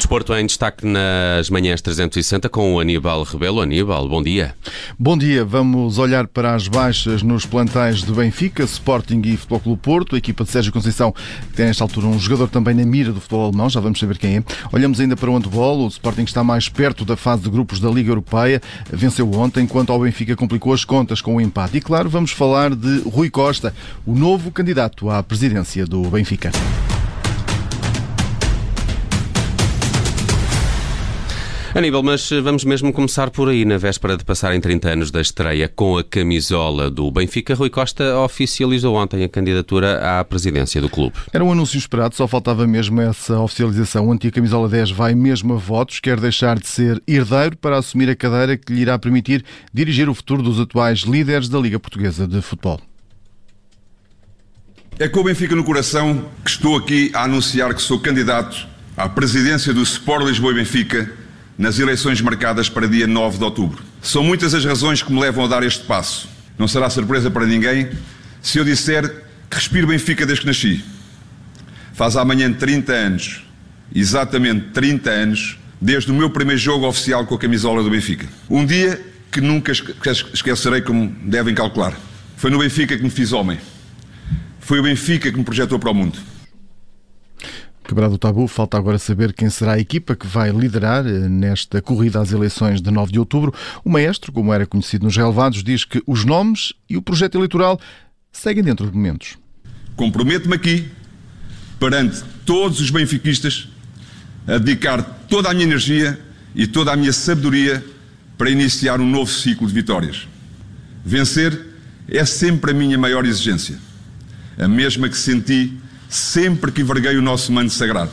desporto em destaque nas manhãs 360 com o Aníbal Rebelo. Aníbal, bom dia. Bom dia. Vamos olhar para as baixas nos plantéis de Benfica, Sporting e Futebol Clube Porto. A equipa de Sérgio Conceição tem nesta altura um jogador também na mira do futebol alemão, já vamos saber quem é. Olhamos ainda para o handball. O Sporting está mais perto da fase de grupos da Liga Europeia. Venceu ontem, enquanto ao Benfica complicou as contas com o empate. E claro, vamos falar de Rui Costa, o novo candidato à presidência do Benfica. Aníbal, mas eh, vamos mesmo começar por aí. Na véspera de passarem 30 anos da estreia com a camisola do Benfica, Rui Costa oficializou ontem a candidatura à presidência do clube. Era um anúncio esperado, só faltava mesmo essa oficialização. O antigo camisola 10 vai mesmo a votos, quer deixar de ser herdeiro para assumir a cadeira que lhe irá permitir dirigir o futuro dos atuais líderes da Liga Portuguesa de Futebol. É com o Benfica no coração que estou aqui a anunciar que sou candidato à presidência do Sport Lisboa e Benfica nas eleições marcadas para dia 9 de outubro. São muitas as razões que me levam a dar este passo. Não será surpresa para ninguém se eu disser que respiro Benfica desde que nasci. Faz amanhã 30 anos, exatamente 30 anos, desde o meu primeiro jogo oficial com a camisola do Benfica. Um dia que nunca esquecerei como devem calcular. Foi no Benfica que me fiz homem. Foi o Benfica que me projetou para o mundo. Quebrado o tabu, falta agora saber quem será a equipa que vai liderar eh, nesta corrida às eleições de 9 de outubro. O maestro, como era conhecido nos relevados, diz que os nomes e o projeto eleitoral seguem dentro de momentos. Comprometo-me aqui, perante todos os benfiquistas, a dedicar toda a minha energia e toda a minha sabedoria para iniciar um novo ciclo de vitórias. Vencer é sempre a minha maior exigência, a mesma que senti sempre que enverguei o nosso manto sagrado.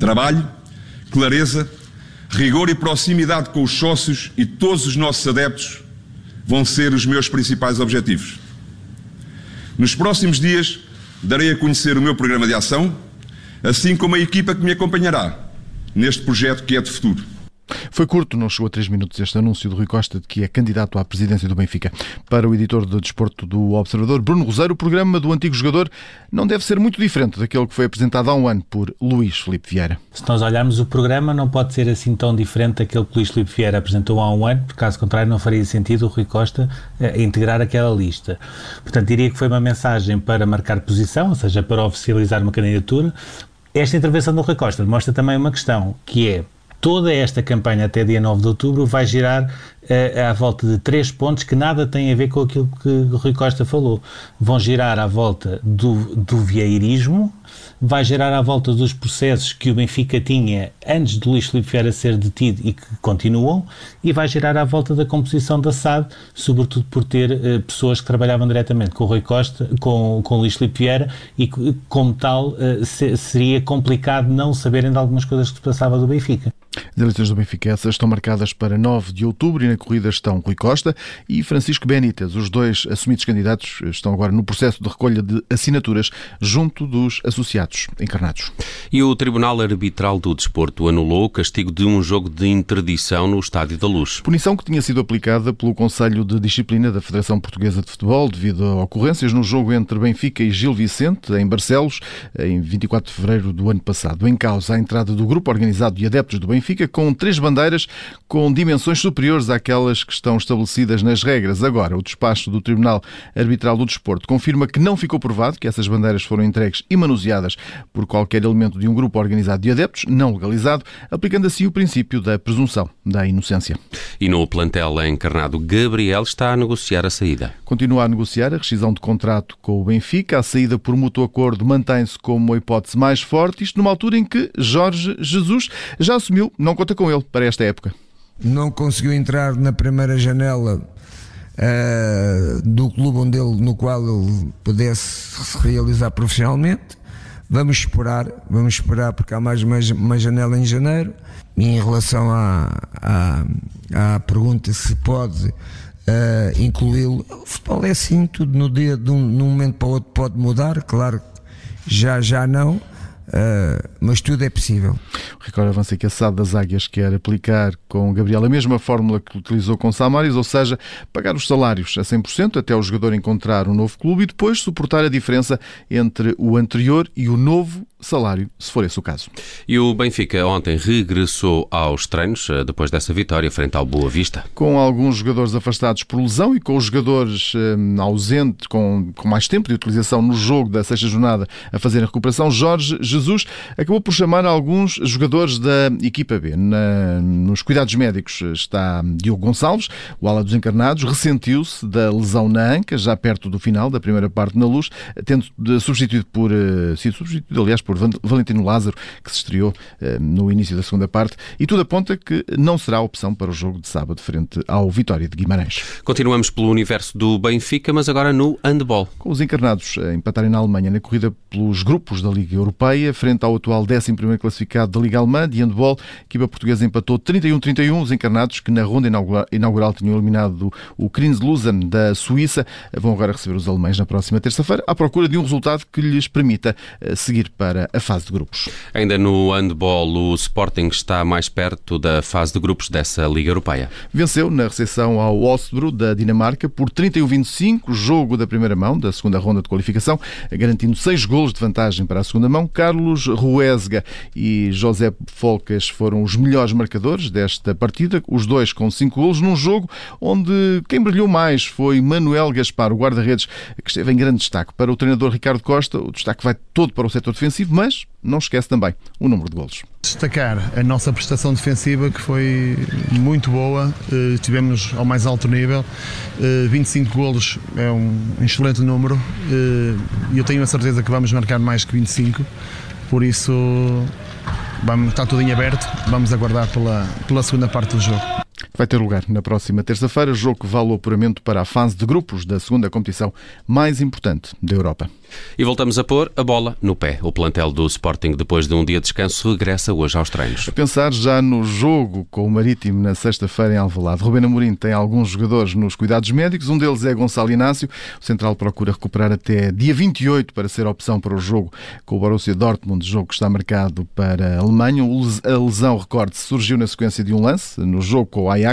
Trabalho, clareza, rigor e proximidade com os sócios e todos os nossos adeptos vão ser os meus principais objetivos. Nos próximos dias darei a conhecer o meu programa de ação, assim como a equipa que me acompanhará neste projeto que é de futuro. Foi curto, não chegou a três minutos este anúncio de Rui Costa de que é candidato à presidência do Benfica. Para o editor de desporto do Observador, Bruno Roseiro, o programa do antigo jogador não deve ser muito diferente daquele que foi apresentado há um ano por Luís Felipe Vieira. Se nós olharmos o programa, não pode ser assim tão diferente daquele que Luís Felipe Vieira apresentou há um ano, porque caso contrário não faria sentido o Rui Costa eh, integrar aquela lista. Portanto, diria que foi uma mensagem para marcar posição, ou seja, para oficializar uma candidatura. Esta intervenção do Rui Costa mostra também uma questão, que é toda esta campanha até dia 9 de outubro vai girar à volta de três pontos que nada têm a ver com aquilo que o Rui Costa falou. Vão girar à volta do, do vieirismo, vai gerar à volta dos processos que o Benfica tinha antes de Luís Filipe Vieira ser detido e que continuam, e vai gerar à volta da composição da SAD, sobretudo por ter uh, pessoas que trabalhavam diretamente com o Rui Costa, com, com Luís Filipe Vieira, e como tal uh, se, seria complicado não saberem de algumas coisas que se passava do Benfica. As eleições do Benfica estão marcadas para 9 de outubro e na corrida estão Rui Costa e Francisco Benítez. Os dois assumidos candidatos estão agora no processo de recolha de assinaturas junto dos associados encarnados. E o Tribunal Arbitral do Desporto anulou o castigo de um jogo de interdição no Estádio da Luz. Punição que tinha sido aplicada pelo Conselho de Disciplina da Federação Portuguesa de Futebol devido a ocorrências no jogo entre Benfica e Gil Vicente, em Barcelos, em 24 de fevereiro do ano passado. Em causa a entrada do grupo organizado de adeptos do Benfica com três bandeiras com dimensões superiores àquelas que estão estabelecidas nas regras. Agora, o despacho do Tribunal Arbitral do Desporto confirma que não ficou provado que essas bandeiras foram entregues e manuseadas por qualquer elemento de um grupo organizado de adeptos, não legalizado, aplicando assim o princípio da presunção da inocência. E no plantel encarnado, Gabriel está a negociar a saída. Continua a negociar a rescisão de contrato com o Benfica. A saída por mútuo acordo mantém-se como a hipótese mais forte, isto numa altura em que Jorge Jesus já assumiu, não conta com ele para esta época. Não conseguiu entrar na primeira janela uh, do clube onde ele, no qual ele pudesse se realizar profissionalmente. Vamos esperar, vamos esperar porque há mais uma, uma janela em janeiro. E em relação à, à, à pergunta se pode uh, incluí-lo, o futebol é assim, tudo no dia de um, momento para o outro pode mudar, claro, já já não. Uh, mas tudo é possível. O Ricardo avança que a SAD das Águias quer aplicar com Gabriel a mesma fórmula que utilizou com Samaris, ou seja, pagar os salários a 100% até o jogador encontrar um novo clube e depois suportar a diferença entre o anterior e o novo salário, se for esse o caso. E o Benfica ontem regressou aos treinos eh, depois dessa vitória frente ao Boa Vista. Com alguns jogadores afastados por lesão e com os jogadores eh, ausentes, com, com mais tempo de utilização no jogo da sexta jornada a fazer a recuperação, Jorge Jesus acabou por chamar alguns jogadores da equipa B. Na, nos cuidados médicos está Diogo Gonçalves, o ala dos encarnados, ressentiu-se da lesão na anca, já perto do final da primeira parte na luz, tendo substituído por, eh, sido substituído, aliás, por Valentino Lázaro, que se estreou eh, no início da segunda parte, e tudo aponta que não será opção para o jogo de sábado frente ao Vitória de Guimarães. Continuamos pelo universo do Benfica, mas agora no handball. Com os encarnados a empatarem na Alemanha na corrida pelos grupos da Liga Europeia, frente ao atual 11 classificado da Liga Alemã, de handball, a equipa portuguesa empatou 31-31, os encarnados que na ronda inaugural tinham eliminado o Krins Lusen da Suíça, vão agora receber os alemães na próxima terça-feira, à procura de um resultado que lhes permita eh, seguir para a fase de grupos. Ainda no handball, o Sporting está mais perto da fase de grupos dessa Liga Europeia. Venceu na recepção ao Osbro da Dinamarca por 31-25, jogo da primeira mão da segunda ronda de qualificação, garantindo seis golos de vantagem para a segunda mão. Carlos Ruesga e José Folcas foram os melhores marcadores desta partida, os dois com cinco golos, num jogo onde quem brilhou mais foi Manuel Gaspar, o guarda-redes, que esteve em grande destaque. Para o treinador Ricardo Costa, o destaque vai todo para o setor defensivo, mas não esquece também o número de golos. Destacar a nossa prestação defensiva que foi muito boa, eh, ao mais alto nível, 25 eh, golos é um excelente número eh, e eu tenho a certeza que vamos marcar mais que 25, por isso vamos, está tudo em aberto, vamos aguardar pela, pela segunda parte do jogo vai ter lugar na próxima terça-feira, jogo que vale o apuramento para a fase de grupos da segunda competição mais importante da Europa. E voltamos a pôr a bola no pé. O plantel do Sporting, depois de um dia de descanso, regressa hoje aos treinos. A pensar já no jogo com o Marítimo na sexta-feira em Alvalade. Rubén Amorim tem alguns jogadores nos cuidados médicos. Um deles é Gonçalo Inácio. O central procura recuperar até dia 28 para ser opção para o jogo com o Borussia Dortmund, jogo que está marcado para a Alemanha. A lesão, recorde-se, surgiu na sequência de um lance no jogo com o Ajax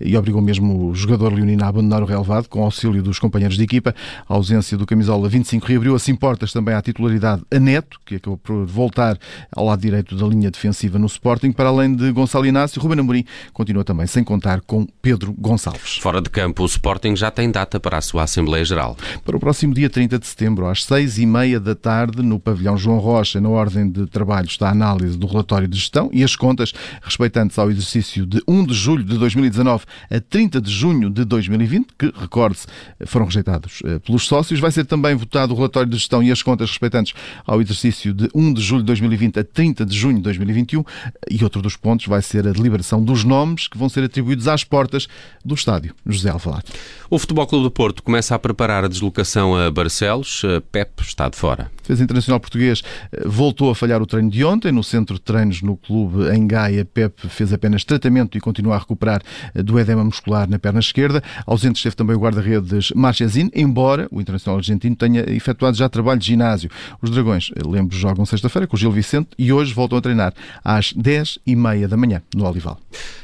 e obrigou mesmo o jogador leonino a abandonar o relevado com auxílio dos companheiros de equipa. A ausência do camisola 25 reabriu abriu assim portas também à titularidade a Neto, que acabou por voltar ao lado direito da linha defensiva no Sporting, para além de Gonçalo Inácio, Ruben Amorim continua também sem contar com Pedro Gonçalves. Fora de campo, o Sporting já tem data para a sua Assembleia Geral. Para o próximo dia 30 de setembro, às seis e meia da tarde, no pavilhão João Rocha, na ordem de trabalho, está a análise do relatório de gestão e as contas respeitantes ao exercício de 1 de julho de 2019 a 30 de junho de 2020, que, recorde-se, foram rejeitados eh, pelos sócios. Vai ser também votado o relatório de gestão e as contas respeitantes ao exercício de 1 de julho de 2020 a 30 de junho de 2021 e outro dos pontos vai ser a deliberação dos nomes que vão ser atribuídos às portas do estádio José Alvalade. O Futebol Clube do Porto começa a preparar a deslocação a Barcelos. Pep está de fora. O defesa internacional português eh, voltou a falhar o treino de ontem. No centro de treinos no clube em Gaia, Pep fez apenas tratamento e continua a recuperar eh, do edema muscular na perna esquerda. Ausente esteve também o guarda-redes Marchesin, embora o internacional argentino tenha efetuado já trabalho de ginásio. Os Dragões, eh, lembro, jogam sexta-feira com o Gil Vicente e hoje voltam a treinar às 10 e meia da manhã no Olival.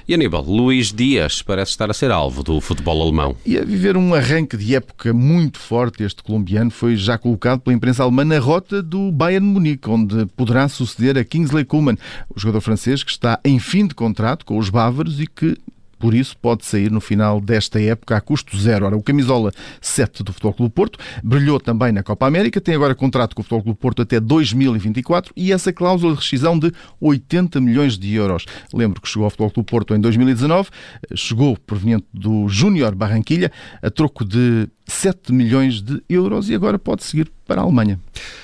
E Aníbal, Luís Dias parece estar a ser alvo do futebol alemão. E a viver um arranque de época muito forte, este colombiano foi já colocado pela imprensa alemã na rota do Bayern Munique, onde poderá suceder a Kingsley Coman, o jogador francês que está em fim de contrato com os bávaros e que por isso pode sair no final desta época a custo zero. Ora, o camisola 7 do Futebol Clube Porto brilhou também na Copa América, tem agora contrato com o Futebol Clube Porto até 2024 e essa cláusula de rescisão de 80 milhões de euros. Lembro que chegou ao Futebol Clube Porto em 2019, chegou proveniente do Júnior Barranquilha a troco de 7 milhões de euros e agora pode seguir para a Alemanha.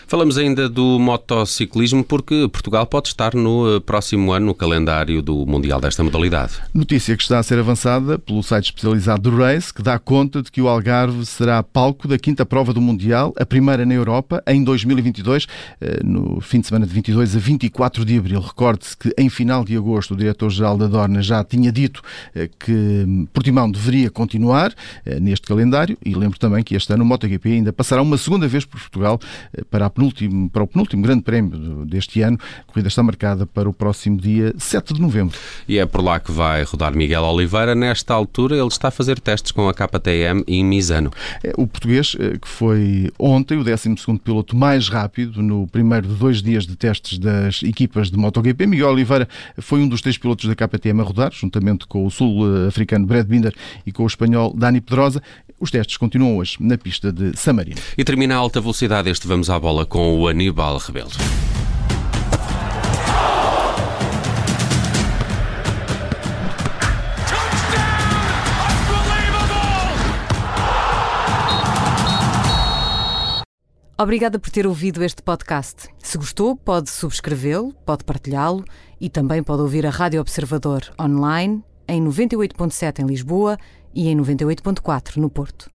Falamos ainda do motociclismo porque Portugal pode estar no eh, próximo ano no calendário do Mundial desta modalidade. Notícia que está a ser avançada pelo site especializado do Race, que dá conta de que o Algarve será palco da quinta prova do Mundial, a primeira na Europa, em 2022, eh, no fim de semana de 22 a 24 de abril. Recorde-se que em final de agosto o diretor-geral da Dorna já tinha dito eh, que Portimão deveria continuar neste calendário e lembro lembro também que este ano o MotoGP ainda passará uma segunda vez por Portugal eh, para, penúltimo, para o penúltimo grande prémio deste ano. A corrida está marcada para o próximo dia 7 de novembro. E é por lá que vai rodar Miguel Oliveira. Nesta altura, ele está a fazer testes com a KTM em Misano. É o português eh, que foi ontem o 12 piloto mais rápido no primeiro de dois dias de testes das equipas de MotoGP. Miguel Oliveira foi um dos três pilotos da KTM a rodar, juntamente com o sul-africano Brad Binder e com o espanhol Dani Pedrosa. Os testes continuam hoje na pista de Samarino. E termina a alta velocidade este Vamos à Bola com o Aníbal Rebelo. Obrigada por ter ouvido este podcast. Se gostou, pode subscrevê-lo, pode partilhá-lo e também pode ouvir a Rádio Observador online em 98.7 em Lisboa e em 98.4 no Porto.